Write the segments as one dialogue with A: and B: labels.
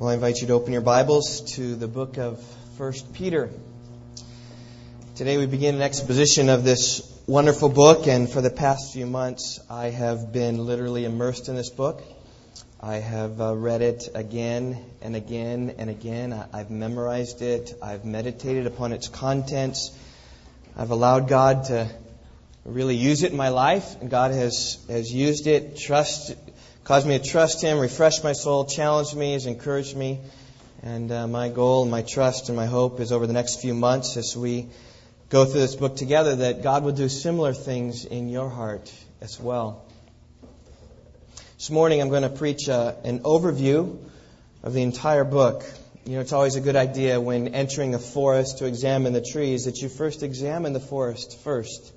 A: Well, I invite you to open your Bibles to the book of 1 Peter. Today we begin an exposition of this wonderful book, and for the past few months I have been literally immersed in this book. I have uh, read it again and again and again. I- I've memorized it. I've meditated upon its contents. I've allowed God to really use it in my life, and God has, has used it, trust, caused me to trust Him, refreshed my soul, challenged me, has encouraged me. And uh, my goal, my trust, and my hope is over the next few months as we go through this book together that God will do similar things in your heart as well. This morning I'm going to preach uh, an overview of the entire book. You know, it's always a good idea when entering a forest to examine the trees that you first examine the forest first.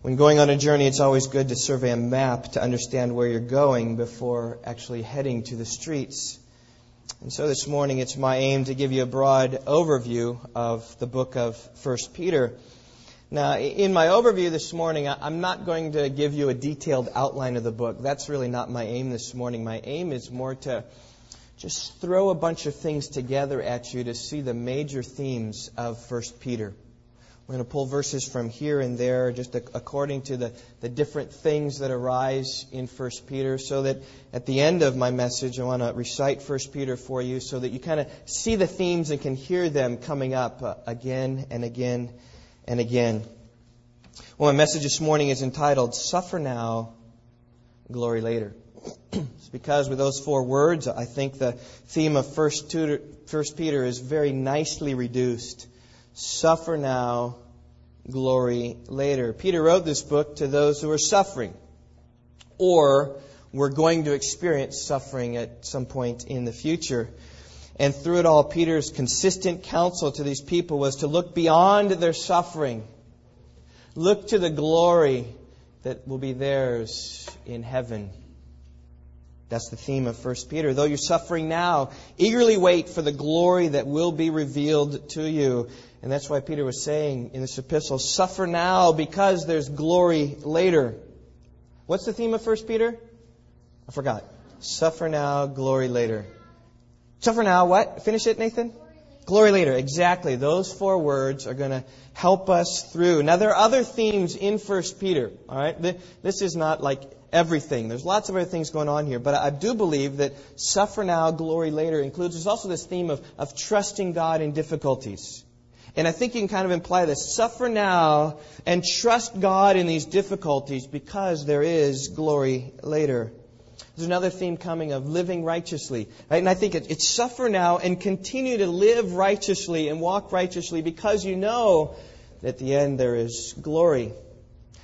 A: When going on a journey, it's always good to survey a map to understand where you're going before actually heading to the streets. And so this morning, it's my aim to give you a broad overview of the book of 1 Peter. Now, in my overview this morning, I'm not going to give you a detailed outline of the book. That's really not my aim this morning. My aim is more to just throw a bunch of things together at you to see the major themes of 1 Peter. We're going to pull verses from here and there, just according to the, the different things that arise in 1 Peter, so that at the end of my message, I want to recite 1 Peter for you so that you kind of see the themes and can hear them coming up uh, again and again and again. Well, my message this morning is entitled, Suffer Now, Glory Later. it's because with those four words, I think the theme of 1 Peter is very nicely reduced suffer now, glory later. Peter wrote this book to those who are suffering or were going to experience suffering at some point in the future. And through it all, Peter's consistent counsel to these people was to look beyond their suffering. Look to the glory that will be theirs in heaven. That's the theme of 1 Peter. Though you're suffering now, eagerly wait for the glory that will be revealed to you. And that's why Peter was saying in this epistle, suffer now because there's glory later. What's the theme of 1 Peter? I forgot. Suffer now, glory later. Suffer now, what? Finish it, Nathan? Glory later. Exactly. Those four words are going to help us through. Now, there are other themes in 1 Peter. All right? This is not like everything. There's lots of other things going on here. But I do believe that suffer now, glory later includes, there's also this theme of, of trusting God in difficulties. And I think you can kind of imply this. Suffer now and trust God in these difficulties because there is glory later. There's another theme coming of living righteously. Right? And I think it, it's suffer now and continue to live righteously and walk righteously because you know that at the end there is glory.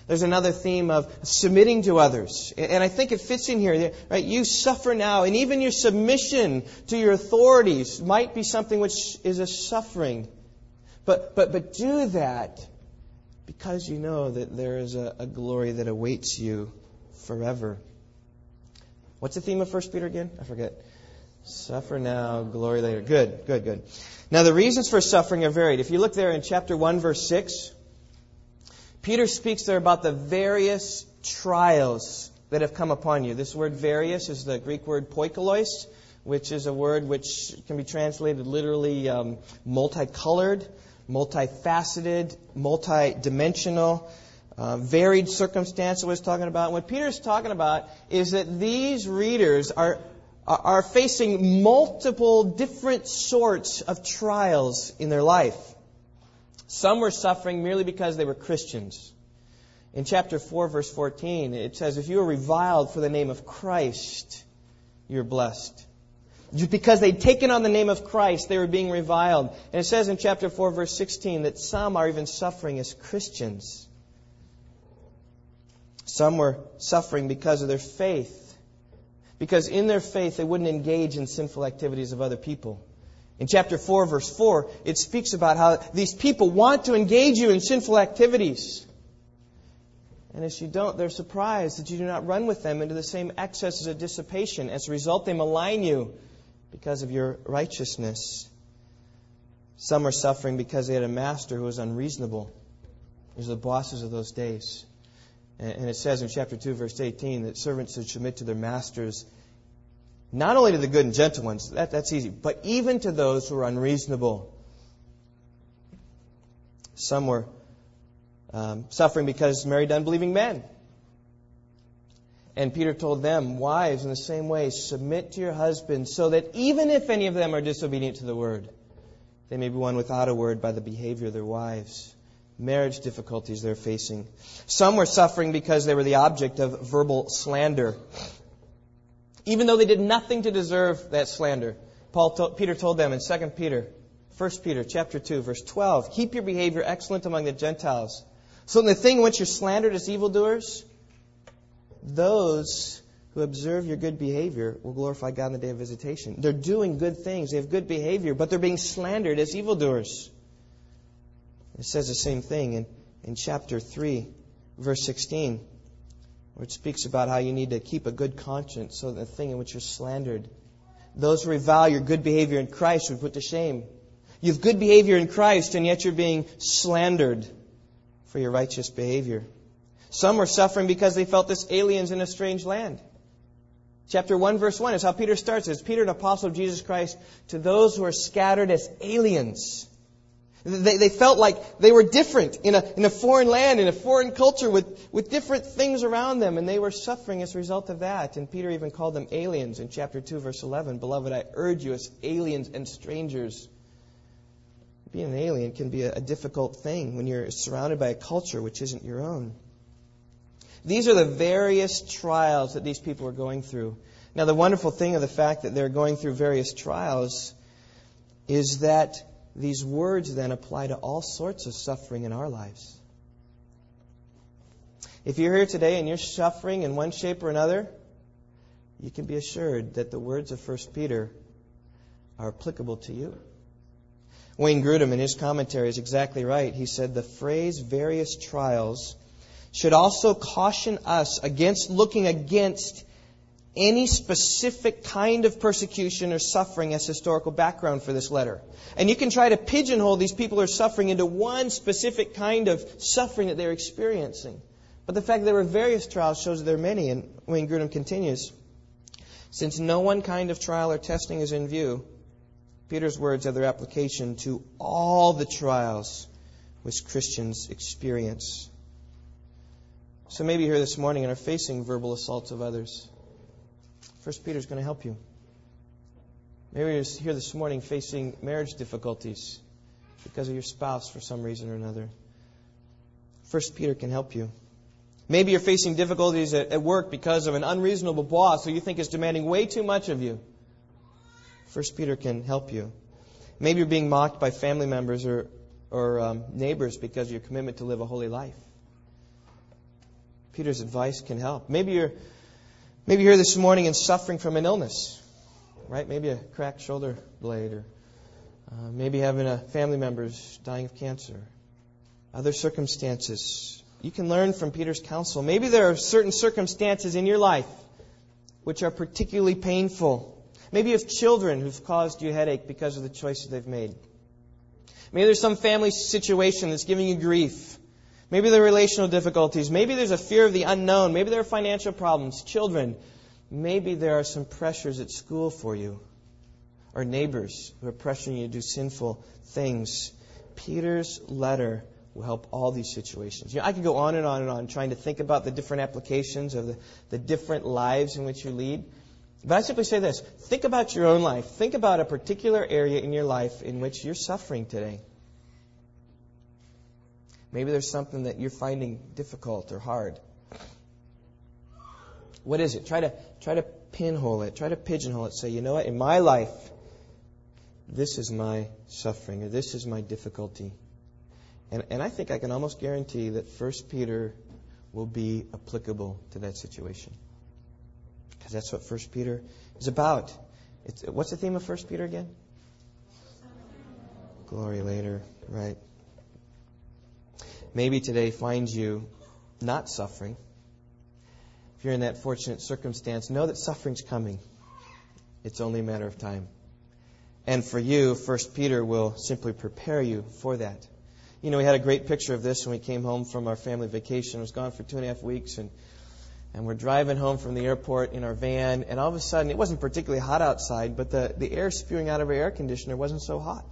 A: There's another theme of submitting to others. And I think it fits in here. Right? You suffer now, and even your submission to your authorities might be something which is a suffering. But, but, but do that because you know that there is a, a glory that awaits you forever. What's the theme of 1 Peter again? I forget. Suffer now, glory later. Good, good, good. Now, the reasons for suffering are varied. If you look there in chapter 1, verse 6, Peter speaks there about the various trials that have come upon you. This word various is the Greek word poikilos, which is a word which can be translated literally um, multicolored, multifaceted, multidimensional, uh, varied circumstance that we're talking about. what Peter's talking about is that these readers are, are facing multiple different sorts of trials in their life. Some were suffering merely because they were Christians. In chapter 4, verse 14, it says, If you are reviled for the name of Christ, you're blessed. Just because they'd taken on the name of Christ, they were being reviled. And it says in chapter 4, verse 16, that some are even suffering as Christians. Some were suffering because of their faith. Because in their faith, they wouldn't engage in sinful activities of other people. In chapter 4, verse 4, it speaks about how these people want to engage you in sinful activities. And as you don't, they're surprised that you do not run with them into the same excesses of dissipation. As a result, they malign you because of your righteousness. Some are suffering because they had a master who was unreasonable. These are the bosses of those days. And it says in chapter 2, verse 18, that servants should submit to their masters Not only to the good and gentle ones, that, that's easy, but even to those who are unreasonable. Some were um, suffering because married unbelieving men. And Peter told them, Wives, in the same way, submit to your husbands, so that even if any of them are disobedient to the word, they may be won without a word by the behavior of their wives. Marriage difficulties they're facing. Some were suffering because they were the object of verbal slander. Even though they did nothing to deserve that slander. Paul Peter told them in 2 Peter, 1 Peter chapter 2, verse 12, keep your behavior excellent among the Gentiles. So in the thing in which you're slandered as evildoers, those who observe your good behavior will glorify God in the day of visitation. They're doing good things, they have good behavior, but they're being slandered as evildoers. It says the same thing in, in chapter 3, verse 16, where it speaks about how you need to keep a good conscience so that the thing in which you're slandered, those who revile your good behavior in Christ would put to shame. You have good behavior in Christ, and yet you're being slandered for your righteous behavior. Some were suffering because they felt as aliens in a strange land. Chapter 1, verse 1 is how Peter starts. It's Peter, an apostle of Jesus Christ, to those who are scattered as aliens. They, they felt like they were different in a, in a foreign land, in a foreign culture with, with different things around them, and they were suffering as a result of that. And Peter even called them aliens in chapter 2, verse 11. Beloved, I urge you as aliens and strangers. Being an alien can be a, a difficult thing when you're surrounded by a culture which isn't your own. These are the various trials that these people are going through. Now, the wonderful thing of the fact that they're going through various trials is that these words then apply to all sorts of suffering in our lives. If you're here today and you're suffering in one shape or another, you can be assured that the words of 1 Peter are applicable to you. Wayne Grudem, in his commentary, is exactly right. He said the phrase various trials should also caution us against looking against any specific kind of persecution or suffering as historical background for this letter. And you can try to pigeonhole these people who are suffering into one specific kind of suffering that they're experiencing. But the fact that there were various trials shows that there are many. And Wayne Grudem continues Since no one kind of trial or testing is in view, Peter's words have their application to all the trials which Christians experience. So maybe here this morning and are facing verbal assaults of others. First Peter is going to help you. Maybe you're here this morning facing marriage difficulties because of your spouse for some reason or another. First Peter can help you. Maybe you're facing difficulties at, work because of an unreasonable boss who you think is demanding way too much of you. First Peter can help you. Maybe you're being mocked by family members or, or um, neighbors because of your commitment to live a holy life. Peter's advice can help. Maybe you're maybe you're here this morning and suffering from an illness, right? Maybe a cracked shoulder blade, or uh, maybe having a family member's dying of cancer. Other circumstances. You can learn from Peter's counsel. Maybe there are certain circumstances in your life which are particularly painful. Maybe you have children who've caused you headache because of the choices they've made. Maybe there's some family situation that's giving you grief. Maybe there are relational difficulties. Maybe there's a fear of the unknown. Maybe there are financial problems. Children, maybe there are some pressures at school for you. Or neighbors who are pressuring you to do sinful things. Peter's letter will help all these situations. You know, I could go on and on and on trying to think about the different applications of the, the different lives in which you lead. But I simply say this think about your own life. Think about a particular area in your life in which you're suffering today. Maybe there's something that you're finding difficult or hard. What is it? Try to try to pinhole it. Try to pigeonhole it. Say, you know what? In my life, this is my suffering or this is my difficulty. And, and I think I can almost guarantee that First Peter will be applicable to that situation. Because that's what First Peter is about. It's, what's the theme of First Peter again? Glory later, right? Maybe today finds you not suffering, if you're in that fortunate circumstance, know that suffering's coming. It's only a matter of time. And for you, First Peter will simply prepare you for that. You know, we had a great picture of this when we came home from our family vacation. I was gone for two and a half weeks, and And we're driving home from the airport in our van, and all of a sudden, it wasn't particularly hot outside, but the, the air spewing out of our air conditioner wasn't so hot.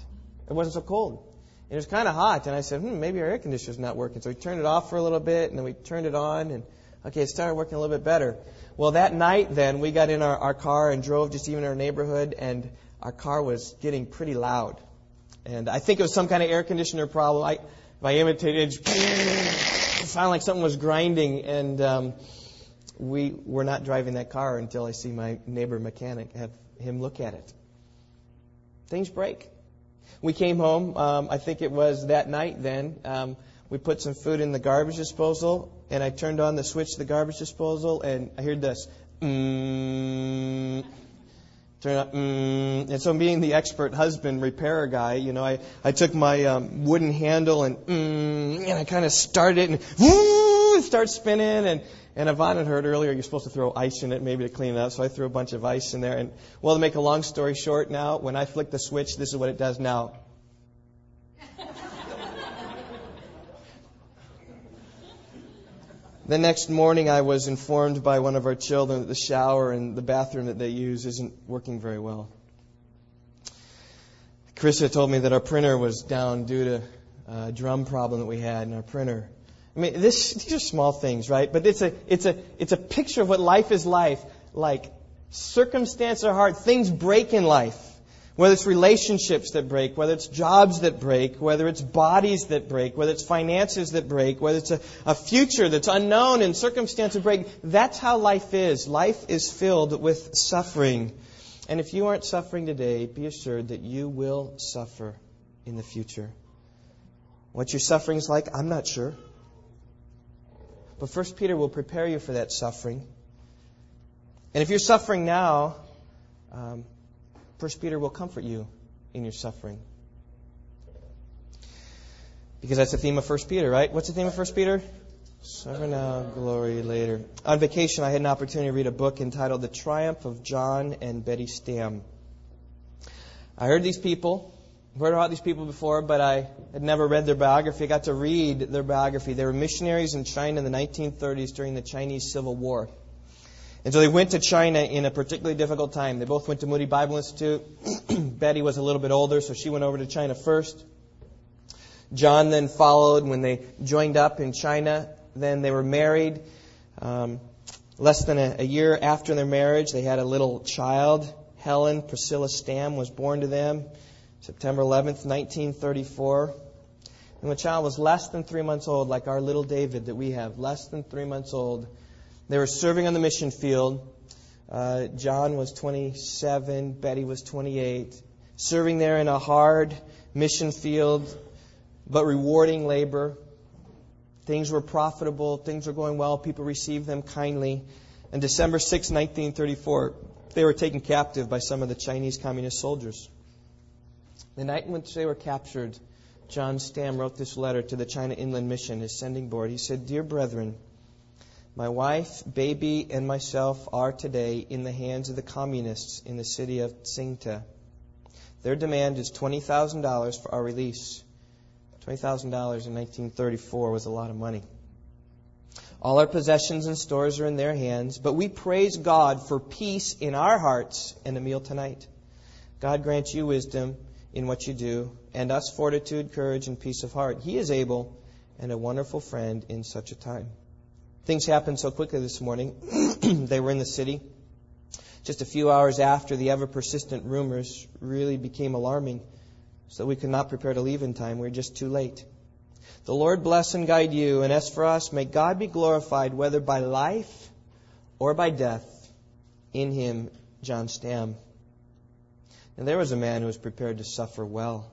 A: It wasn't so cold. It was kind of hot, and I said, hmm, maybe our air conditioner's not working. So we turned it off for a little bit, and then we turned it on, and okay, it started working a little bit better. Well, that night then, we got in our, our car and drove just even our neighborhood, and our car was getting pretty loud. And I think it was some kind of air conditioner problem. I, I imitated, it sounded like something was grinding, and um, we were not driving that car until I see my neighbor mechanic have him look at it. Things break. We came home. Um, I think it was that night. Then um, we put some food in the garbage disposal, and I turned on the switch to the garbage disposal, and I heard this. Mm, turn up, mm, and so being the expert husband repairer guy, you know, I, I took my um, wooden handle and mm, and I kind of started it and it starts spinning and and Yvonne had heard earlier you're supposed to throw ice in it maybe to clean it up, so I threw a bunch of ice in there. And well, to make a long story short, now when I flick the switch, this is what it does now. the next morning, I was informed by one of our children that the shower and the bathroom that they use isn't working very well. Carissa told me that our printer was down due to a drum problem that we had in our printer. I mean, this, these are small things, right? But it's a, it's a, it's a picture of what life is like. Like, circumstances are hard. Things break in life. Whether it's relationships that break, whether it's jobs that break, whether it's bodies that break, whether it's finances that break, whether it's a, a future that's unknown and circumstances break. That's how life is. Life is filled with suffering. And if you aren't suffering today, be assured that you will suffer in the future. What your suffering is like, I'm not sure. But First Peter will prepare you for that suffering. And if you're suffering now, um, Peter will comfort you in your suffering. Because that's the theme of First Peter, right? What's the theme of First Peter? Suffer now, glory later. On vacation, I had an opportunity to read a book entitled The Triumph of John and Betty Stam. I heard these people heard about these people before, but I had never read their biography. I got to read their biography. They were missionaries in China in the 1930s during the Chinese Civil War. And so they went to China in a particularly difficult time. They both went to Moody Bible Institute. Betty was a little bit older, so she went over to China first. John then followed when they joined up in China. Then they were married. Um, less than a, a year after their marriage, they had a little child. Helen Priscilla Stam was born to them. September 11th, 1934. And the child was less than three months old, like our little David that we have, less than three months old. They were serving on the mission field. Uh, John was 27, Betty was 28, serving there in a hard mission field, but rewarding labor. Things were profitable, things were going well, people received them kindly. And December 6, 1934, they were taken captive by some of the Chinese communist soldiers. The night in which they were captured, John Stam wrote this letter to the China Inland Mission, his sending board. He said, Dear brethren, my wife, baby, and myself are today in the hands of the communists in the city of Tsingteh. Their demand is $20,000 for our release. $20,000 in 1934 was a lot of money. All our possessions and stores are in their hands, but we praise God for peace in our hearts and a meal tonight. God grant you wisdom in what you do, and us fortitude, courage, and peace of heart. He is able and a wonderful friend in such a time. Things happened so quickly this morning. they were in the city. Just a few hours after the ever persistent rumors really became alarming, so we could not prepare to leave in time. We were just too late. The Lord bless and guide you, and as for us, may God be glorified, whether by life or by death, in Him, John Stam. And there was a man who was prepared to suffer well.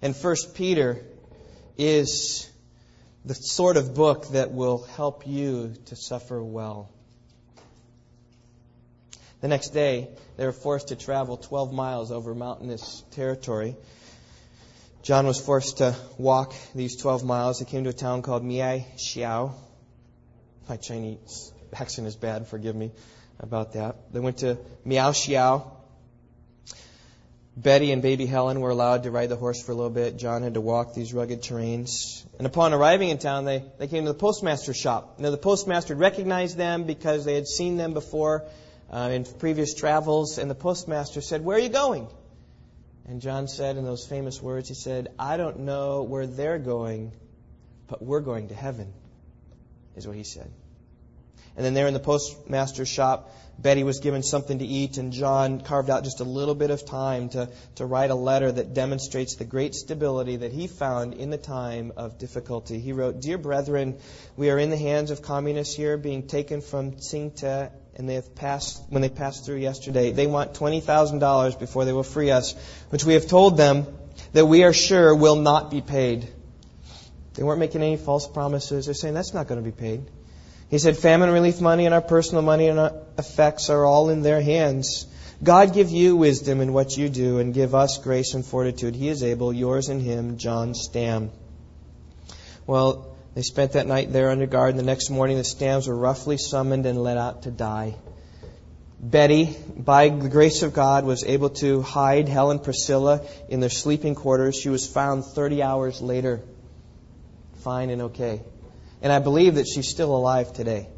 A: And First Peter is the sort of book that will help you to suffer well. The next day, they were forced to travel 12 miles over mountainous territory. John was forced to walk these 12 miles. They came to a town called Miai Xiao. My Chinese accent is bad, forgive me about that. They went to Miao Xiao, Betty and baby Helen were allowed to ride the horse for a little bit. John had to walk these rugged terrains. And upon arriving in town, they, they came to the postmaster's shop. Now, the postmaster recognized them because they had seen them before uh, in previous travels. And the postmaster said, Where are you going? And John said in those famous words, he said, I don't know where they're going, but we're going to heaven, is what he said. And then there in the postmaster's shop, Betty was given something to eat, and John carved out just a little bit of time to, to write a letter that demonstrates the great stability that he found in the time of difficulty. He wrote, Dear brethren, we are in the hands of communists here, being taken from Tsingteh, and they have passed, when they passed through yesterday, they want $20,000 before they will free us, which we have told them that we are sure will not be paid. They weren't making any false promises. They're saying that's not going to be paid. He said, famine relief money and our personal money and our effects are all in their hands. God give you wisdom in what you do and give us grace and fortitude. He is able, yours and him, John Stam. Well, they spent that night there under guard, and the next morning the Stams were roughly summoned and let out to die. Betty, by the grace of God, was able to hide Helen Priscilla in their sleeping quarters. She was found 30 hours later, fine and okay. And I believe that she's still alive today.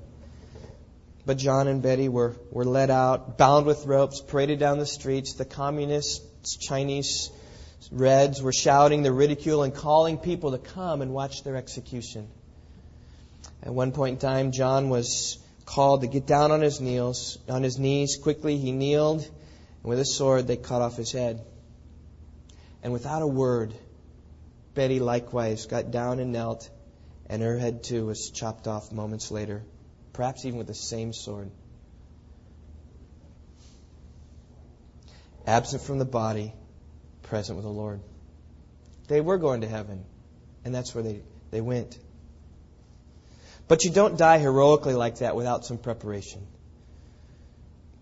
A: But John and Betty were, were led out, bound with ropes, paraded down the streets. The communists, Chinese Reds were shouting the ridicule and calling people to come and watch their execution. At one point in time, John was called to get down on his knees. On his knees, quickly he kneeled, and with a sword they cut off his head. And without a word, Betty likewise got down and knelt and her head too was chopped off moments later, perhaps even with the same sword. Absent from the body, present with the Lord. They were going to heaven, and that's where they, they went. But you don't die heroically like that without some preparation.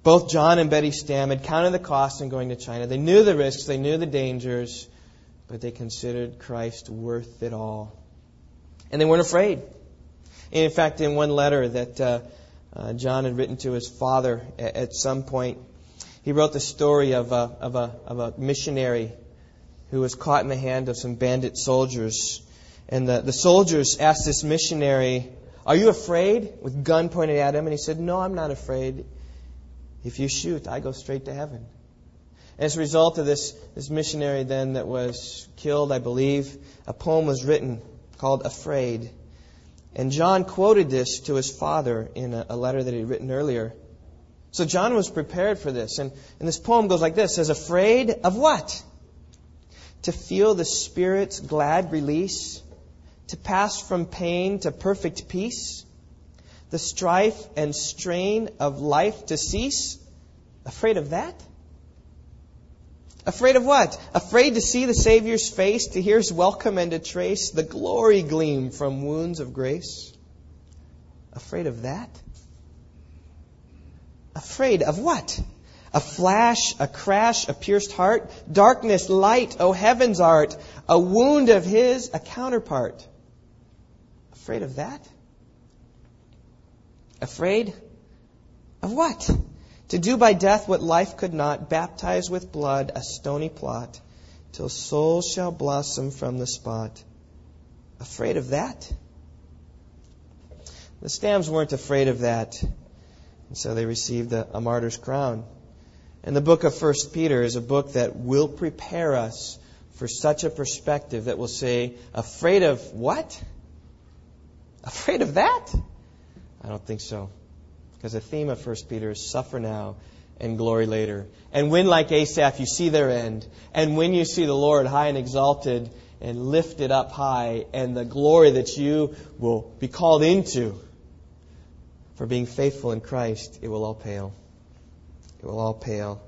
A: Both John and Betty Stam had counted the cost in going to China. They knew the risks, they knew the dangers, but they considered Christ worth it all. And they weren't afraid. in fact, in one letter that uh, uh, John had written to his father at, at, some point, he wrote the story of a, of, a, of a missionary who was caught in the hand of some bandit soldiers. And the, the soldiers asked this missionary, Are you afraid? with gun pointed at him. And he said, No, I'm not afraid. If you shoot, I go straight to heaven. As a result of this, this missionary then that was killed, I believe, a poem was written called Afraid. And John quoted this to his father in a, a letter that he'd written earlier. So John was prepared for this. And, and this poem goes like this says, Afraid of what? To feel the Spirit's glad release, to pass from pain to perfect peace, the strife and strain of life to cease. Afraid of that? Afraid of what? Afraid to see the Savior's face, to hear his welcome, and to trace the glory gleam from wounds of grace? Afraid of that? Afraid of what? A flash, a crash, a pierced heart, darkness, light, O oh heaven's art, a wound of his, a counterpart. Afraid of that? Afraid of what? To do by death what life could not, baptize with blood a stony plot, till souls shall blossom from the spot. Afraid of that? The Stams weren't afraid of that, and so they received a, a martyr's crown. And the book of First Peter is a book that will prepare us for such a perspective that will say, afraid of what? Afraid of that? I don't think so. Because the theme of 1 Peter is suffer now and glory later. And when, like Asaph, you see their end, and when you see the Lord high and exalted and lifted up high, and the glory that you will be called into for being faithful in Christ, it will all pale. It will all pale.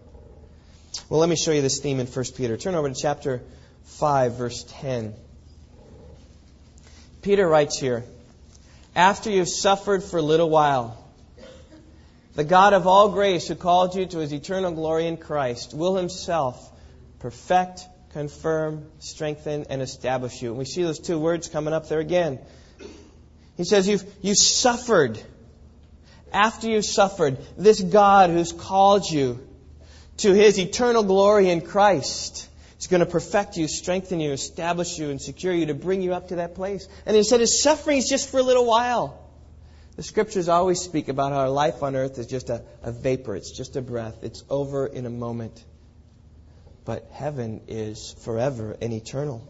A: Well, let me show you this theme in 1 Peter. Turn over to chapter 5, verse 10. Peter writes here, After you've suffered for a little while, the God of all grace, who called you to his eternal glory in Christ, will himself perfect, confirm, strengthen, and establish you. And we see those two words coming up there again. He says, You've, you suffered. After you've suffered, this God who's called you to his eternal glory in Christ. is going to perfect you, strengthen you, establish you, and secure you to bring you up to that place. And he said his suffering is just for a little while. The scriptures always speak about how our life on earth is just a, a vapor, it's just a breath, it's over in a moment. But heaven is forever and eternal.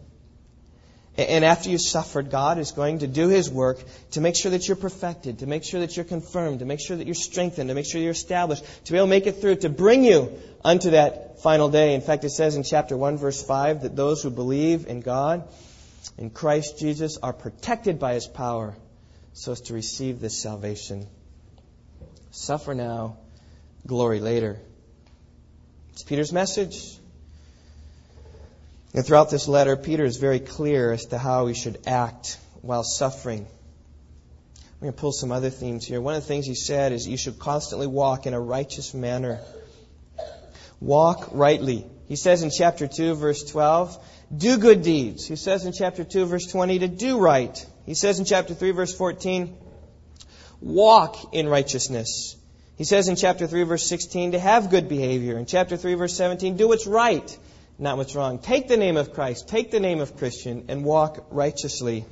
A: And after you suffered, God is going to do His work to make sure that you're perfected, to make sure that you're confirmed, to make sure that you're strengthened, to make sure you're established, to be able to make it through, to bring you unto that final day. In fact, it says in chapter 1, verse 5, that those who believe in God, in Christ Jesus, are protected by His power so as to receive this salvation. Suffer now, glory later. It's Peter's message. And throughout this letter, Peter is very clear as to how we should act while suffering. I'm going to pull some other themes here. One of the things he said is you should constantly walk in a righteous manner. Walk rightly. He says in chapter 2, verse 12, do good deeds. He says in chapter 2, verse 20, to do right. He says in chapter 3, verse 14, walk in righteousness. He says in chapter 3, verse 16, to have good behavior. In chapter 3, verse 17, do what's right not what's wrong. Take the name of Christ, take the name of Christian, and walk righteously.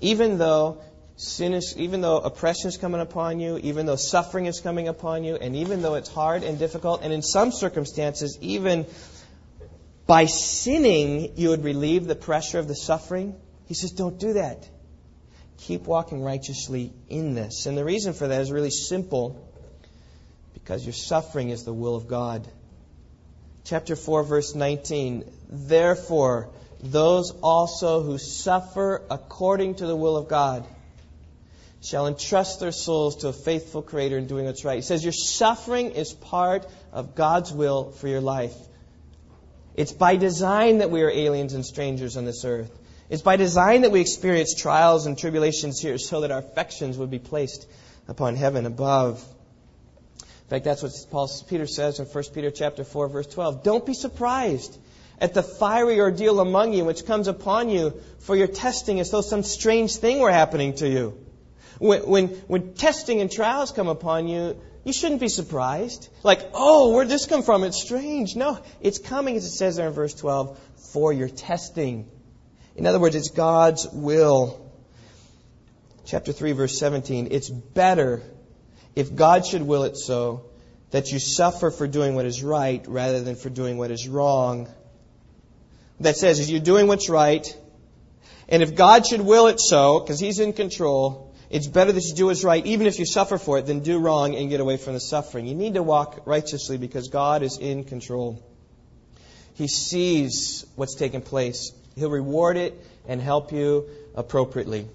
A: Even though sin is, even though oppression is coming upon you, even though suffering is coming upon you, and even though it's hard and difficult, and in some circumstances, even by sinning, you would relieve the pressure of the suffering. He says, don't do that. Keep walking righteously in this. And the reason for that is really simple. Because your suffering is the will of God. Chapter 4 verse 19 therefore those also who suffer according to the will of God shall entrust their souls to a faithful creator in doing what's right. He says your suffering is part of God's will for your life. It's by design that we are aliens and strangers on this earth it's by design that we experience trials and tribulations here so that our affections would be placed upon heaven above in fact, that's what Paul, Peter says in 1 Peter chapter 4, verse 12. Don't be surprised at the fiery ordeal among you which comes upon you for your testing as though some strange thing were happening to you. When, when, when testing and trials come upon you, you shouldn't be surprised. Like, oh, where'd this come from? It's strange. No, it's coming, as it says there in verse 12, for your testing. In other words, it's God's will. Chapter 3, verse 17. It's better if God should will it so, that you suffer for doing what is right rather than for doing what is wrong. That says, is you're doing what's right, and if God should will it so, because He's in control, it's better that you do what's right, even if you suffer for it, than do wrong and get away from the suffering. You need to walk righteously because God is in control. He sees what's taking place. He'll reward it and help you appropriately.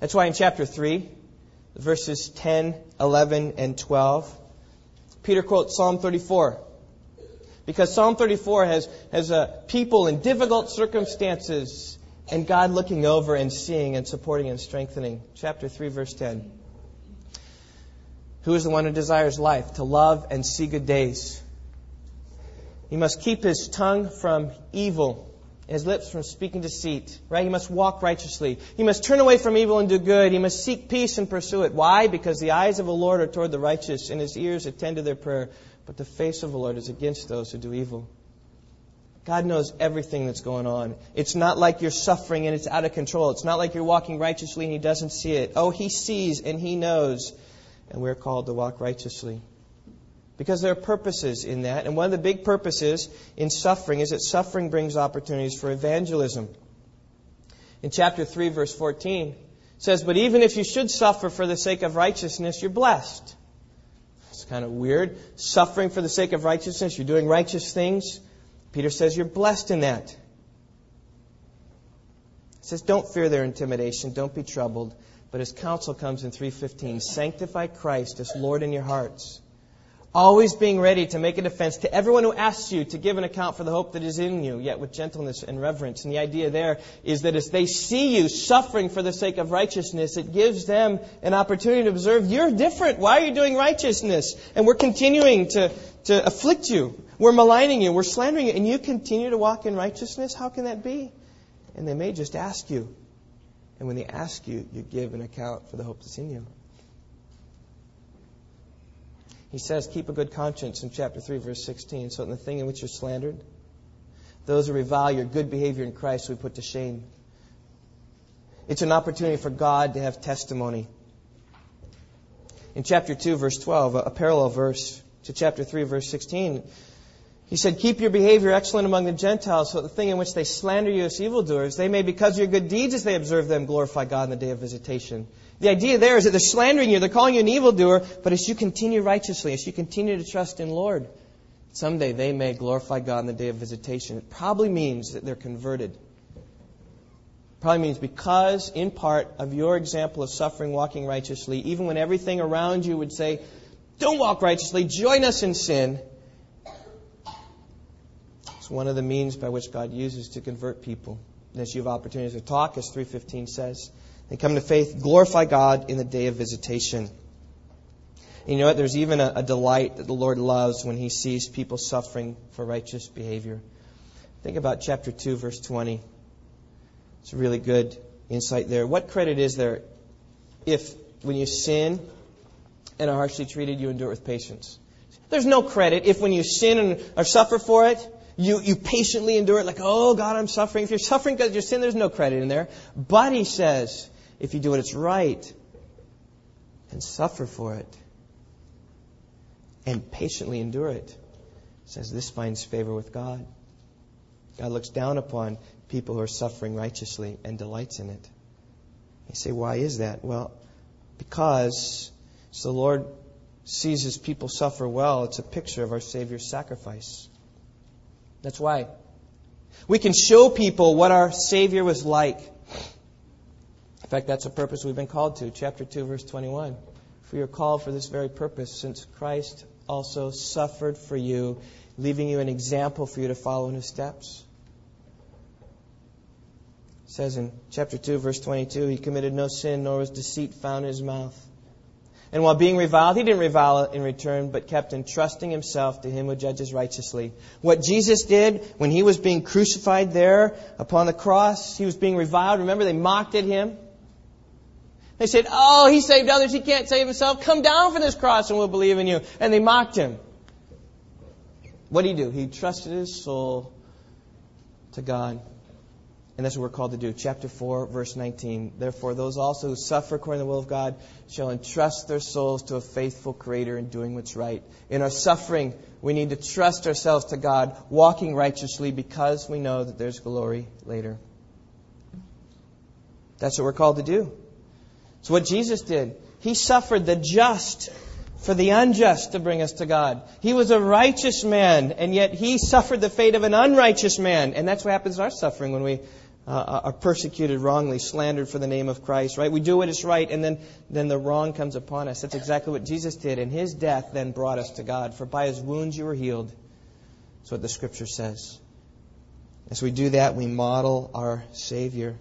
A: That's why in chapter 3, verses 10, 11, and 12. Peter quotes Psalm 34. Because Psalm 34 has, has uh, people in difficult circumstances and God looking over and seeing and supporting and strengthening. Chapter 3, verse 10. Who is the one who desires life, to love and see good days? He must keep his tongue from evil his lips from speaking deceit, right? He must walk righteously. He must turn away from evil and do good. He must seek peace and pursue it. Why? Because the eyes of the Lord are toward the righteous and his ears attend to their prayer, but the face of the Lord is against those who do evil. God knows everything that's going on. It's not like you're suffering and it's out of control. It's not like you're walking righteously and He doesn't see it. Oh, He sees and He knows. And we're called to walk righteously. Because there are purposes in that. And one of the big purposes in suffering is that suffering brings opportunities for evangelism. In chapter 3, verse 14, it says, But even if you should suffer for the sake of righteousness, you're blessed. It's kind of weird. Suffering for the sake of righteousness, you're doing righteous things. Peter says you're blessed in that. He says, Don't fear their intimidation, don't be troubled. But his counsel comes in 315 Sanctify Christ as Lord in your hearts always being ready to make a defense to everyone who asks you to give an account for the hope that is in you, yet with gentleness and reverence. And the idea there is that as they see you suffering for the sake of righteousness, it gives them an opportunity to observe you're different. Why are you doing righteousness? And we're continuing to, to afflict you. We're maligning you. We're slandering you. And you continue to walk in righteousness? How can that be? And they may just ask you. And when they ask you, you give an account for the hope that's in you. He says, Keep a good conscience in chapter 3, verse 16. So, in the thing in which you're slandered, those who revile your good behavior in Christ we put to shame. It's an opportunity for God to have testimony. In chapter 2, verse 12, a parallel verse to chapter 3, verse 16, he said, Keep your behavior excellent among the Gentiles, so the thing in which they slander you as evildoers, they may, because of your good deeds as they observe them, glorify God in the day of visitation. The idea there is that they're slandering you, they're calling you an evildoer, but as you continue righteously, as you continue to trust in Lord, someday they may glorify God in the day of visitation. It probably means that they're converted. Probably means because, in part, of your example of suffering, walking righteously, even when everything around you would say, don't walk righteously, join us in sin, it's one of the means by which God uses to convert people. And as you have opportunities to talk, as 315 says, they come to faith, glorify God in the day of visitation. And you know what? There's even a, a delight that the Lord loves when he sees people suffering for righteous behavior. Think about chapter 2, verse 20. It's a really good insight there. What credit is there if, when you sin and are harshly treated, you endure it with patience? There's no credit if, when you sin and or suffer for it, you, you patiently endure it like, oh God, I'm suffering. If you're suffering because of your sin, there's no credit in there. But he says, if you do what is right and suffer for it and patiently endure it, says this finds favor with God. God looks down upon people who are suffering righteously and delights in it. You say, why is that? Well, because the Lord sees his people suffer well. It's a picture of our Savior's sacrifice. That's why. We can show people what our Savior was like. In fact, that's a purpose we've been called to. Chapter 2, verse 21. For you are called for this very purpose, since Christ also suffered for you, leaving you an example for you to follow in his steps. It says in chapter 2, verse 22, he committed no sin, nor was deceit found in his mouth. And while being reviled, he didn't revile in return, but kept entrusting himself to him who judges righteously. What Jesus did when he was being crucified there upon the cross, he was being reviled. Remember, they mocked at him. They said, Oh, he saved others, he can't save himself. Come down from this cross and we'll believe in you. And they mocked him. What did he do? He trusted his soul to God. And that's what we're called to do. Chapter 4, verse 19. Therefore, those also who suffer according to the will of God shall entrust their souls to a faithful Creator in doing what's right. In our suffering, we need to trust ourselves to God, walking righteously because we know that there's glory later. That's what we're called to do. It's what Jesus did. He suffered the just for the unjust to bring us to God. He was a righteous man, and yet he suffered the fate of an unrighteous man. And that's what happens in our suffering when we uh, are persecuted wrongly, slandered for the name of Christ, right? We do what is right, and then, then the wrong comes upon us. That's exactly what Jesus did, and his death then brought us to God. For by his wounds you were healed. That's what the scripture says. As we do that, we model our Savior.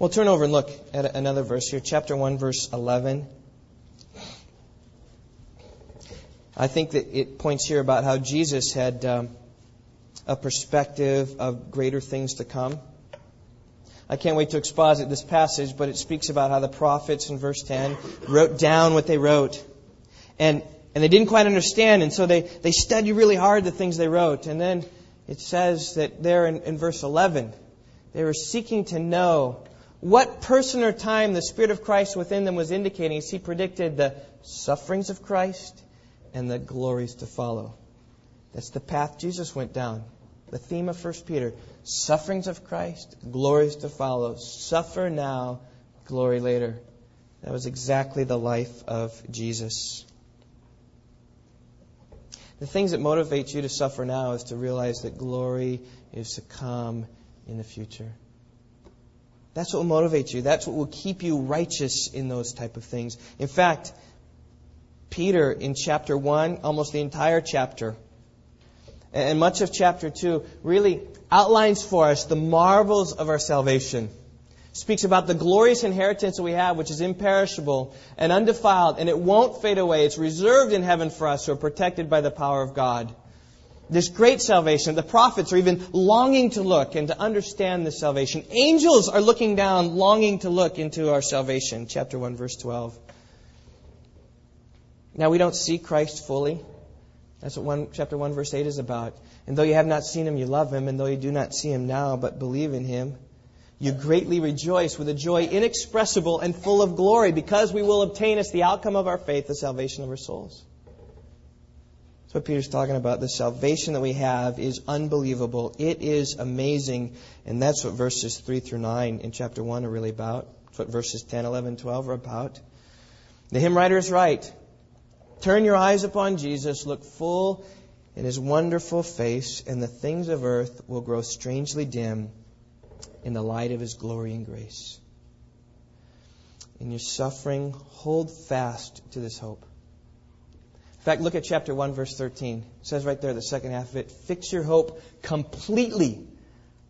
A: We'll turn over and look at another verse here, chapter 1, verse 11. I think that it points here about how Jesus had. Um, a perspective of greater things to come. I can't wait to exposit this passage, but it speaks about how the prophets in verse 10 wrote down what they wrote. And, and they didn't quite understand, and so they, they studied really hard the things they wrote. And then it says that there in, in verse 11, they were seeking to know what person or time the Spirit of Christ within them was indicating as he predicted the sufferings of Christ and the glories to follow. That's the path Jesus went down. The theme of 1 Peter sufferings of Christ, glories to follow. Suffer now, glory later. That was exactly the life of Jesus. The things that motivate you to suffer now is to realize that glory is to come in the future. That's what will motivate you. That's what will keep you righteous in those type of things. In fact, Peter in chapter 1, almost the entire chapter, and much of chapter 2 really outlines for us the marvels of our salvation. Speaks about the glorious inheritance that we have, which is imperishable and undefiled, and it won't fade away. It's reserved in heaven for us who are protected by the power of God. This great salvation, the prophets are even longing to look and to understand this salvation. Angels are looking down, longing to look into our salvation. Chapter 1, verse 12. Now we don't see Christ fully. That's what one, chapter 1, verse 8 is about. And though you have not seen him, you love him. And though you do not see him now, but believe in him, you greatly rejoice with a joy inexpressible and full of glory because we will obtain as the outcome of our faith the salvation of our souls. That's what Peter's talking about. The salvation that we have is unbelievable. It is amazing. And that's what verses 3 through 9 in chapter 1 are really about. What verses 10, 11, 12 are about. The hymn writer is right. Turn your eyes upon Jesus, look full in his wonderful face, and the things of earth will grow strangely dim in the light of his glory and grace. In your suffering, hold fast to this hope. In fact, look at chapter 1, verse 13. It says right there, the second half of it, fix your hope completely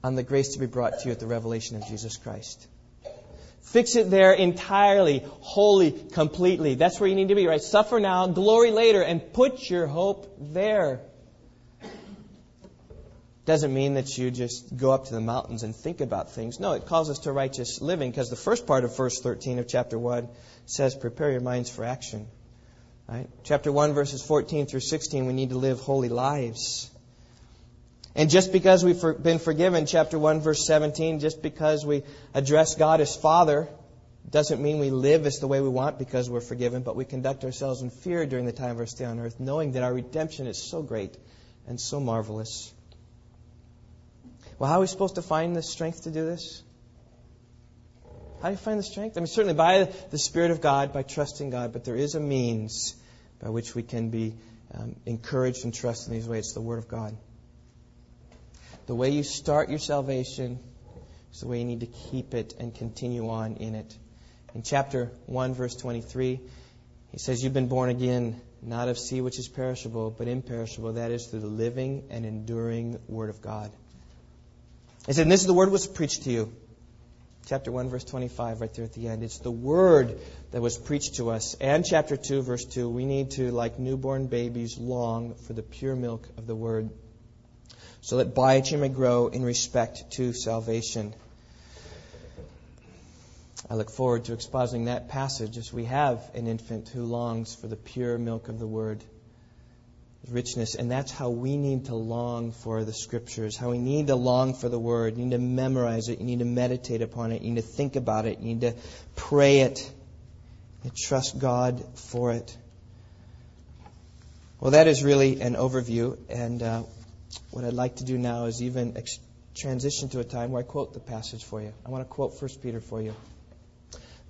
A: on the grace to be brought to you at the revelation of Jesus Christ. Fix it there entirely, wholly, completely. That's where you need to be, right? Suffer now, glory later, and put your hope there. Doesn't mean that you just go up to the mountains and think about things. No, it calls us to righteous living because the first part of verse 13 of chapter 1 says, prepare your minds for action. Right? Chapter 1, verses 14 through 16, we need to live holy lives. And just because we've been forgiven, chapter 1, verse 17, just because we address God as Father, doesn't mean we live as the way we want because we're forgiven, but we conduct ourselves in fear during the time of our stay on earth, knowing that our redemption is so great and so marvelous. Well, how are we supposed to find the strength to do this? How do you find the strength? I mean, certainly by the Spirit of God, by trusting God, but there is a means by which we can be um, encouraged and trust in these ways. It's the Word of God. The way you start your salvation is the way you need to keep it and continue on in it. In chapter 1, verse 23, he says, You've been born again, not of seed which is perishable, but imperishable. That is through the living and enduring Word of God. He said, and This is the Word was preached to you. Chapter 1, verse 25, right there at the end. It's the Word that was preached to us. And chapter 2, verse 2, we need to, like newborn babies, long for the pure milk of the Word so that by it you may grow in respect to salvation. I look forward to expositing that passage as we have an infant who longs for the pure milk of the Word, richness. And that's how we need to long for the Scriptures, how we need to long for the Word. You need to memorize it, you need to meditate upon it, you need to think about it, you need to pray it, and trust God for it. Well, that is really an overview, and uh, what I'd like to do now is even ex- transition to a time where I quote the passage for you. I want to quote 1 Peter for you.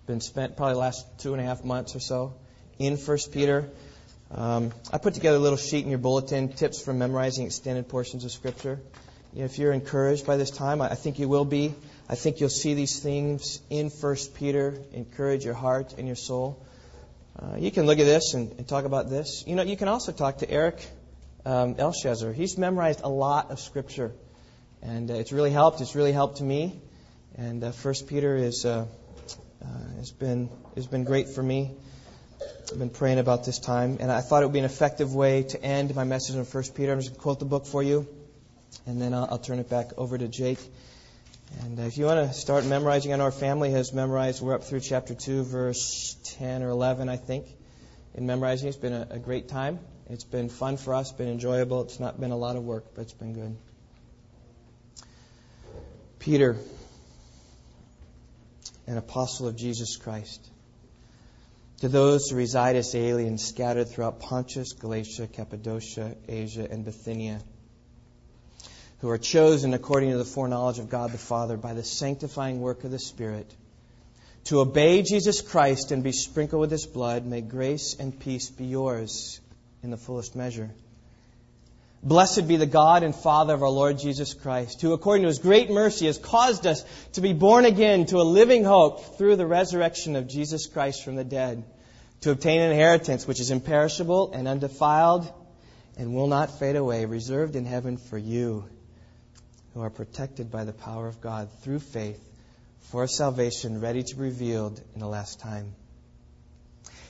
A: Been spent probably last two and a half months or so in 1 Peter. Um, I put together a little sheet in your bulletin, tips for memorizing extended portions of Scripture. You know, if you're encouraged by this time, I think you will be. I think you'll see these themes in 1 Peter encourage your heart and your soul. Uh, you can look at this and, and talk about this. You know, you can also talk to Eric um, Elshazzar. He's memorized a lot of Scripture, and uh, it's really helped. It's really helped to me. And uh, First Peter is uh, uh, has been has been great for me. I've been praying about this time, and I thought it would be an effective way to end my message on First Peter. I'm just going to quote the book for you, and then I'll, I'll turn it back over to Jake. And uh, if you want to start memorizing, I know our family has memorized. We're up through chapter 2, verse 10 or 11, I think, in memorizing. It's been a, a great time. It's been fun for us, been enjoyable. It's not been a lot of work, but it's been good. Peter, an apostle of Jesus Christ, to those who reside as aliens scattered throughout Pontus, Galatia, Cappadocia, Asia, and Bithynia, who are chosen according to the foreknowledge of God the Father by the sanctifying work of the Spirit to obey Jesus Christ and be sprinkled with his blood, may grace and peace be yours in the fullest measure. Blessed be the God and Father of our Lord Jesus Christ, who according to his great mercy has caused us to be born again to a living hope through the resurrection of Jesus Christ from the dead, to obtain an inheritance which is imperishable and undefiled and will not fade away, reserved in heaven for you, who are protected by the power of God through faith for salvation ready to be revealed in the last time.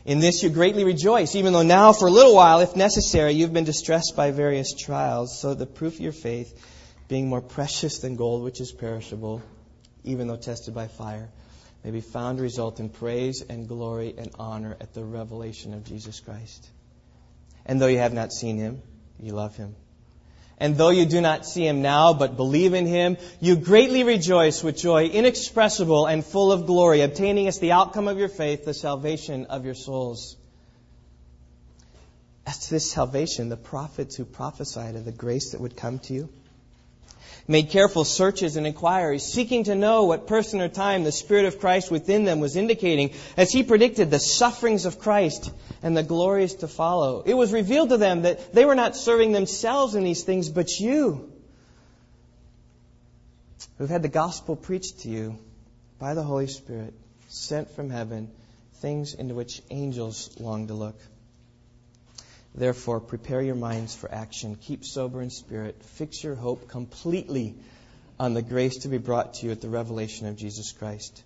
A: In this you greatly rejoice, even though now, for a little while, if necessary, you've been distressed by various trials, so the proof of your faith, being more precious than gold which is perishable, even though tested by fire, may be found to result in praise and glory and honor at the revelation of Jesus Christ. And though you have not seen him, you love him. And though you do not see him now, but believe in him, you greatly rejoice with joy inexpressible and full of glory, obtaining as the outcome of your faith the salvation of your souls. As to this salvation, the prophets who prophesied of the grace that would come to you made careful searches and inquiries, seeking to know what person or time the Spirit of Christ within them was indicating as he predicted the sufferings of Christ and the glories to follow. It was revealed to them that they were not serving themselves in these things, but you, who've had the gospel preached to you by the Holy Spirit, sent from heaven, things into which angels long to look. Therefore, prepare your minds for action. Keep sober in spirit. Fix your hope completely on the grace to be brought to you at the revelation of Jesus Christ.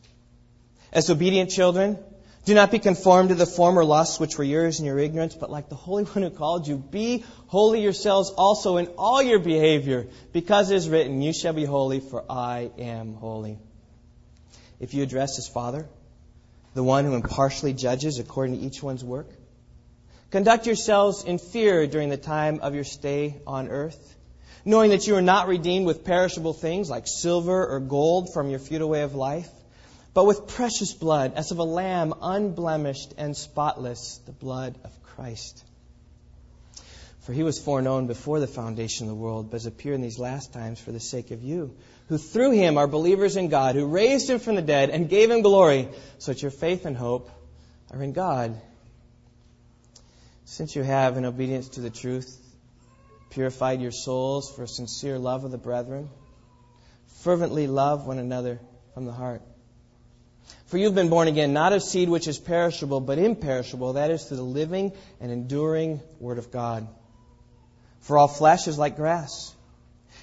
A: As obedient children, do not be conformed to the former lusts which were yours in your ignorance, but like the Holy One who called you, be holy yourselves also in all your behavior, because it is written, You shall be holy, for I am holy. If you address as Father, the one who impartially judges according to each one's work, Conduct yourselves in fear during the time of your stay on earth, knowing that you are not redeemed with perishable things like silver or gold from your futile way of life, but with precious blood, as of a lamb unblemished and spotless, the blood of Christ. For he was foreknown before the foundation of the world, but has appeared in these last times for the sake of you, who through him are believers in God, who raised him from the dead and gave him glory, so that your faith and hope are in God. Since you have, in obedience to the truth, purified your souls for sincere love of the brethren, fervently love one another from the heart. For you've been born again, not of seed which is perishable, but imperishable, that is, through the living and enduring Word of God. For all flesh is like grass,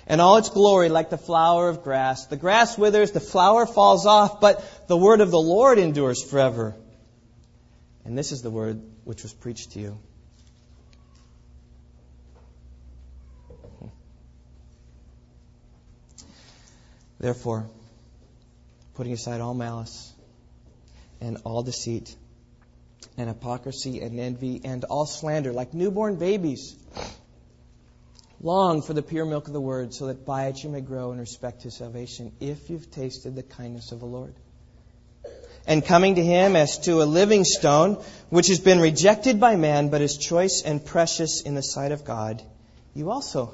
A: and all its glory like the flower of grass. The grass withers, the flower falls off, but the Word of the Lord endures forever. And this is the Word which was preached to you. Therefore, putting aside all malice and all deceit and hypocrisy and envy and all slander, like newborn babies, long for the pure milk of the word, so that by it you may grow in respect to salvation, if you've tasted the kindness of the Lord. And coming to him as to a living stone, which has been rejected by man, but is choice and precious in the sight of God, you also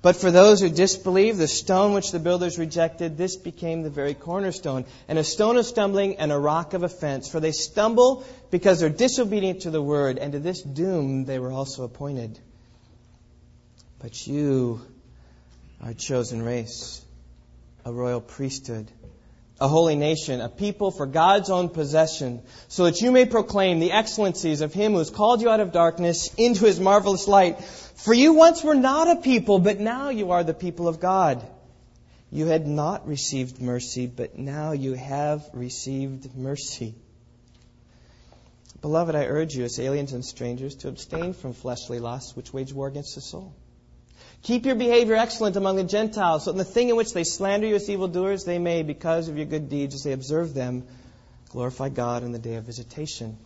A: But for those who disbelieve, the stone which the builders rejected, this became the very cornerstone, and a stone of stumbling and a rock of offense. For they stumble because they're disobedient to the word, and to this doom they were also appointed. But you are a chosen race, a royal priesthood, a holy nation, a people for God's own possession, so that you may proclaim the excellencies of him who has called you out of darkness into his marvelous light. For you once were not a people, but now you are the people of God. You had not received mercy, but now you have received mercy. Beloved, I urge you, as aliens and strangers, to abstain from fleshly lusts which wage war against the soul. Keep your behavior excellent among the Gentiles, so in the thing in which they slander you as evildoers, they may, because of your good deeds, as they observe them, glorify God in the day of visitation.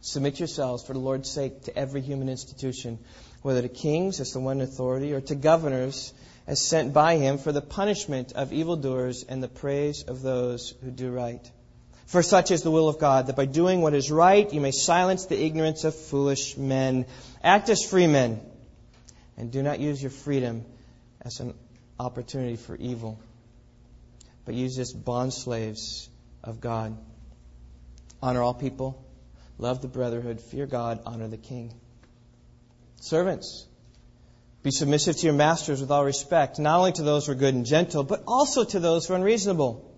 A: Submit yourselves for the Lord's sake to every human institution, whether to kings as the one authority or to governors as sent by him for the punishment of evildoers and the praise of those who do right. For such is the will of God, that by doing what is right you may silence the ignorance of foolish men. Act as free men, and do not use your freedom as an opportunity for evil, but use as bond slaves of God. Honor all people Love the brotherhood, fear God, honor the king. Servants, be submissive to your masters with all respect, not only to those who are good and gentle, but also to those who are unreasonable.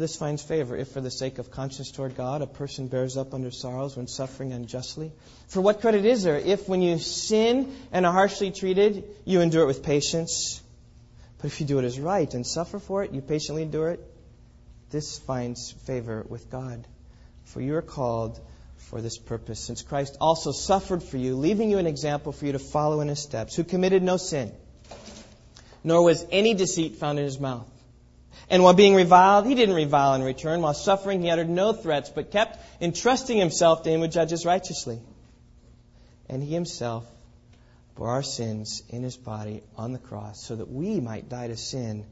A: For this finds favor if, for the sake of conscience toward God, a person bears up under sorrows when suffering unjustly. For what credit is there if, when you sin and are harshly treated, you endure it with patience? But if you do it as right and suffer for it, you patiently endure it, this finds favor with God. For you are called for this purpose, since Christ also suffered for you, leaving you an example for you to follow in his steps, who committed no sin, nor was any deceit found in his mouth. And while being reviled, he didn't revile in return. While suffering, he uttered no threats, but kept entrusting himself to him who judges righteously. And he himself bore our sins in his body on the cross, so that we might die to sin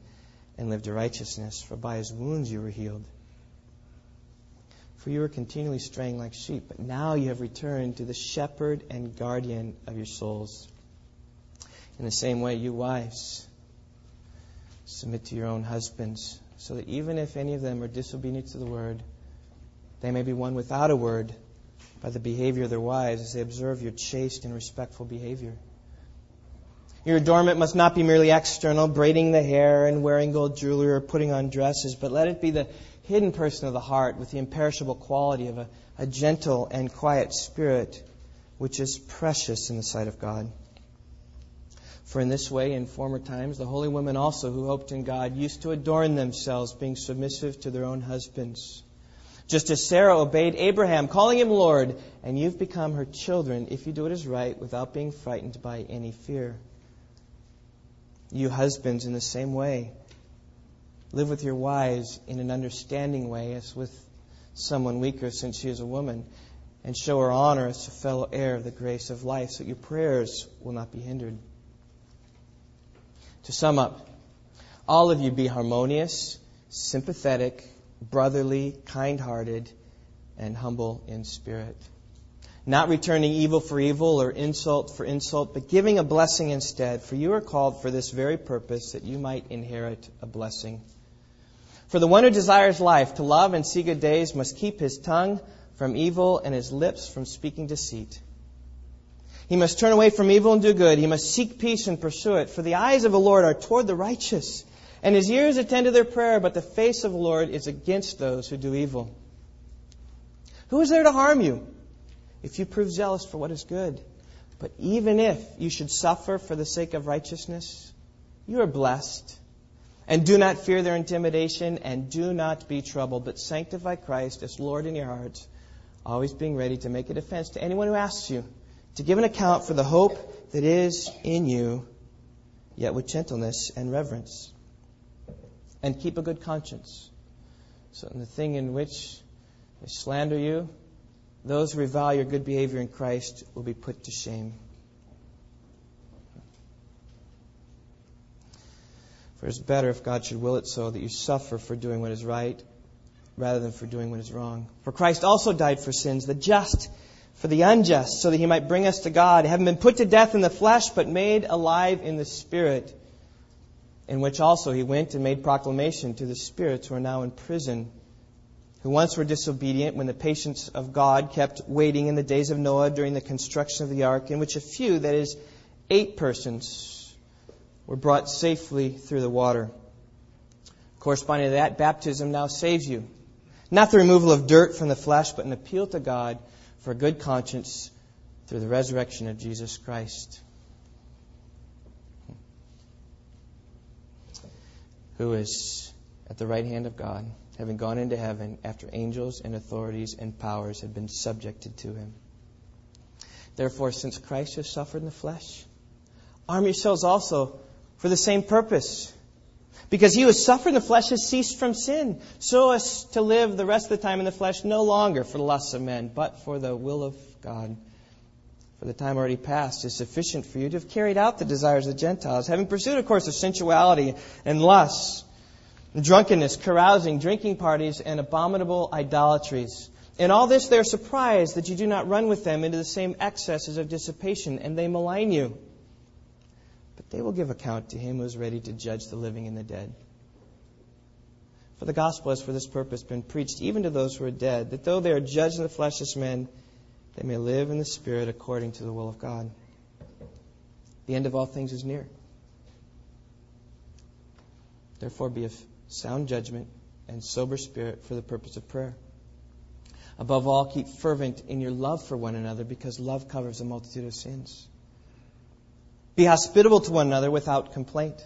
A: and live to righteousness. For by his wounds you were healed. For you were continually straying like sheep, but now you have returned to the shepherd and guardian of your souls. In the same way, you wives, submit to your own husbands, so that even if any of them are disobedient to the word, they may be won without a word by the behavior of their wives as they observe your chaste and respectful behavior. Your adornment must not be merely external, braiding the hair and wearing gold jewelry or putting on dresses, but let it be the hidden person of the heart with the imperishable quality of a, a gentle and quiet spirit, which is precious in the sight of God. For in this way, in former times, the holy women also who hoped in God used to adorn themselves, being submissive to their own husbands. Just as Sarah obeyed Abraham, calling him Lord, and you've become her children if you do what is right without being frightened by any fear. You husbands, in the same way, live with your wives in an understanding way as with someone weaker since she is a woman, and show her honor as a fellow heir of the grace of life so that your prayers will not be hindered. To sum up, all of you be harmonious, sympathetic, brotherly, kind hearted, and humble in spirit not returning evil for evil or insult for insult, but giving a blessing instead. For you are called for this very purpose, that you might inherit a blessing. For the one who desires life, to love and see good days, must keep his tongue from evil and his lips from speaking deceit. He must turn away from evil and do good. He must seek peace and pursue it. For the eyes of the Lord are toward the righteous, and his ears attend to their prayer, but the face of the Lord is against those who do evil. Who is there to harm you? if you prove zealous for what is good. But even if you should suffer for the sake of righteousness, you are blessed. And do not fear their intimidation, and do not be troubled, but sanctify Christ as Lord in your hearts, always being ready to make a defense to anyone who asks you, to give an account for the hope that is in you, yet with gentleness and reverence. And keep a good conscience. So, in the thing in which they slander you, those who revile your good behavior in Christ will be put to shame. For it's better if God should will it so that you suffer for doing what is right rather than for doing what is wrong. For Christ also died for sins, the just for the unjust, so that he might bring us to God, having been put to death in the flesh, but made alive in the Spirit, in which also he went and made proclamation to the spirits who are now in prison who once were disobedient when the patience of God kept waiting in the days of Noah during the construction of the ark, in which a few, that is, eight persons, were brought safely through the water. Corresponding to that, baptism now saves you. Not the removal of dirt from the flesh, but an appeal to God for a good conscience through the resurrection of Jesus Christ. Who is at the right hand of God having gone into heaven after angels and authorities and powers had been subjected to him. Therefore, since Christ has suffered in the flesh, arm yourselves also for the same purpose. Because he who has suffered in the flesh has ceased from sin, so as to live the rest of the time in the flesh no longer for the lusts of men, but for the will of God. For the time already past is sufficient for you to have carried out the desires of the Gentiles, having pursued, a course, of sensuality and lusts drunkenness, carousing, drinking parties, and abominable idolatries. In all this, they are surprised that you do not run with them into the same excesses of dissipation, and they malign you. They will give account to him who is ready to judge the living and the dead. For the gospel has for this purpose been preached even to those who are dead, that though they are judged in the flesh as men, they may live in the spirit according to the will of God. The end of all things is near. Therefore, be of sound judgment, and sober spirit for the purpose of prayer. Above all, keep fervent in your love for one another because love covers a multitude of sins. Be hospitable to one another without complaint.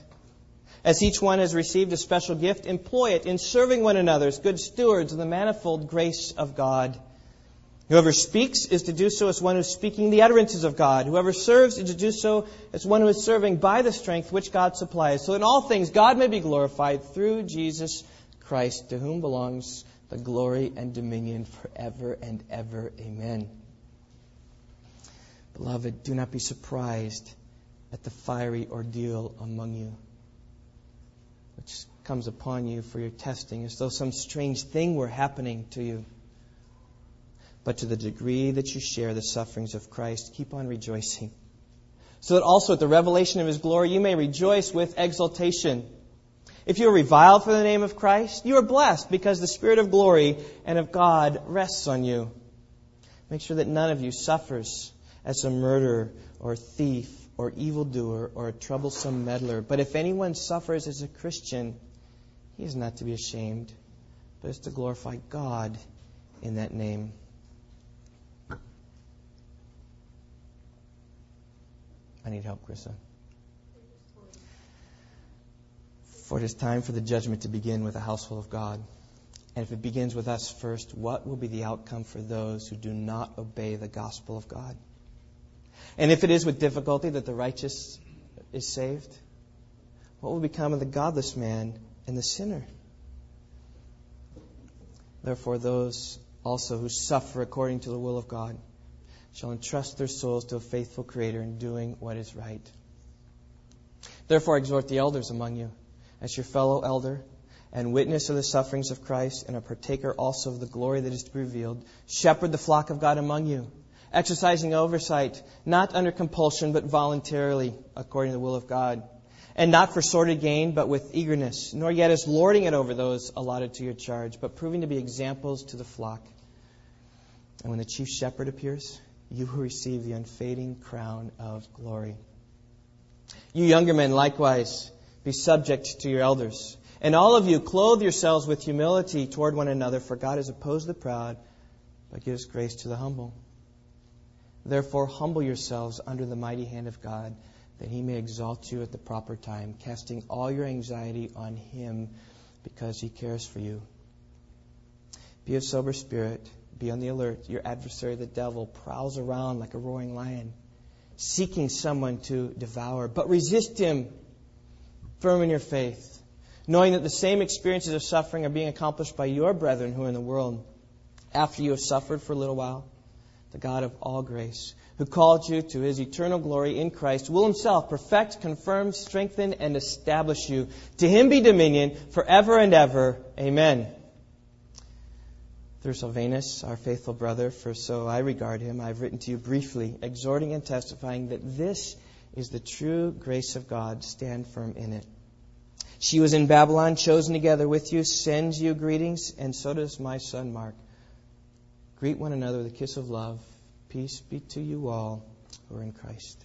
A: As each one has received a special gift, employ it in serving one another as good stewards of the manifold grace of God. Whoever speaks is to do so as one who is speaking the utterances of God. Whoever serves is to do so as one who is serving by the strength which God supplies. So in all things, God may be glorified through Jesus Christ, to whom belongs the glory and dominion forever and ever. Amen. Beloved, do not be surprised at the fiery ordeal among you which comes upon you for your testing, as though some strange thing were happening to you. But to the degree that you share the sufferings of Christ, keep on rejoicing. So that also at the revelation of his glory you may rejoice with exultation. If you are reviled for the name of Christ, you are blessed because the Spirit of glory and of God rests on you. Make sure that none of you suffers as a murderer or thief or evildoer or a troublesome meddler. But if anyone suffers as a Christian, he is not to be ashamed, but is to glorify God in that name. I need help, Krista. For it is time for the judgment to begin with the household of God. And if it begins with us first, what will be the outcome for those who do not obey the gospel of God? And if it is with difficulty that the righteous is saved, what will become of the godless man and the sinner? Therefore, those also who suffer according to the will of God shall entrust their souls to a faithful Creator in doing what is right. Therefore, exhort the elders among you as your fellow elder and witness of the sufferings of Christ and a partaker also of the glory that is to be revealed. Shepherd the flock of God among you exercising oversight, not under compulsion, but voluntarily, according to the will of God. And not for sordid gain, but with eagerness, nor yet as lording it over those allotted to your charge, but proving to be examples to the flock. And when the chief shepherd appears, you will receive the unfading crown of glory. You younger men, likewise, be subject to your elders. And all of you, clothe yourselves with humility toward one another, for God has opposed the proud, but gives grace to the humble. Therefore, humble yourselves under the mighty hand of God, that he may exalt you at the proper time, casting all your anxiety on him because he cares for you. Be of sober spirit, be on the alert. Your adversary, the devil, prowls around like a roaring lion, seeking someone to devour. But resist him, firm in your faith, knowing that the same experiences of suffering are being accomplished by your brethren who are in the world. After you have suffered for a little while, the God of all grace, who called you to his eternal glory in Christ, will himself perfect, confirm, strengthen, and establish you. To him be dominion forever and ever. Amen. Through Silvanus, our faithful brother, for so I regard him, I have written to you briefly, exhorting and testifying that this is the true grace of God. Stand firm in it. She was in Babylon, chosen together with you, sends you greetings, and so does my son Mark. Greet one another with a kiss of love. Peace be to you all who are in Christ.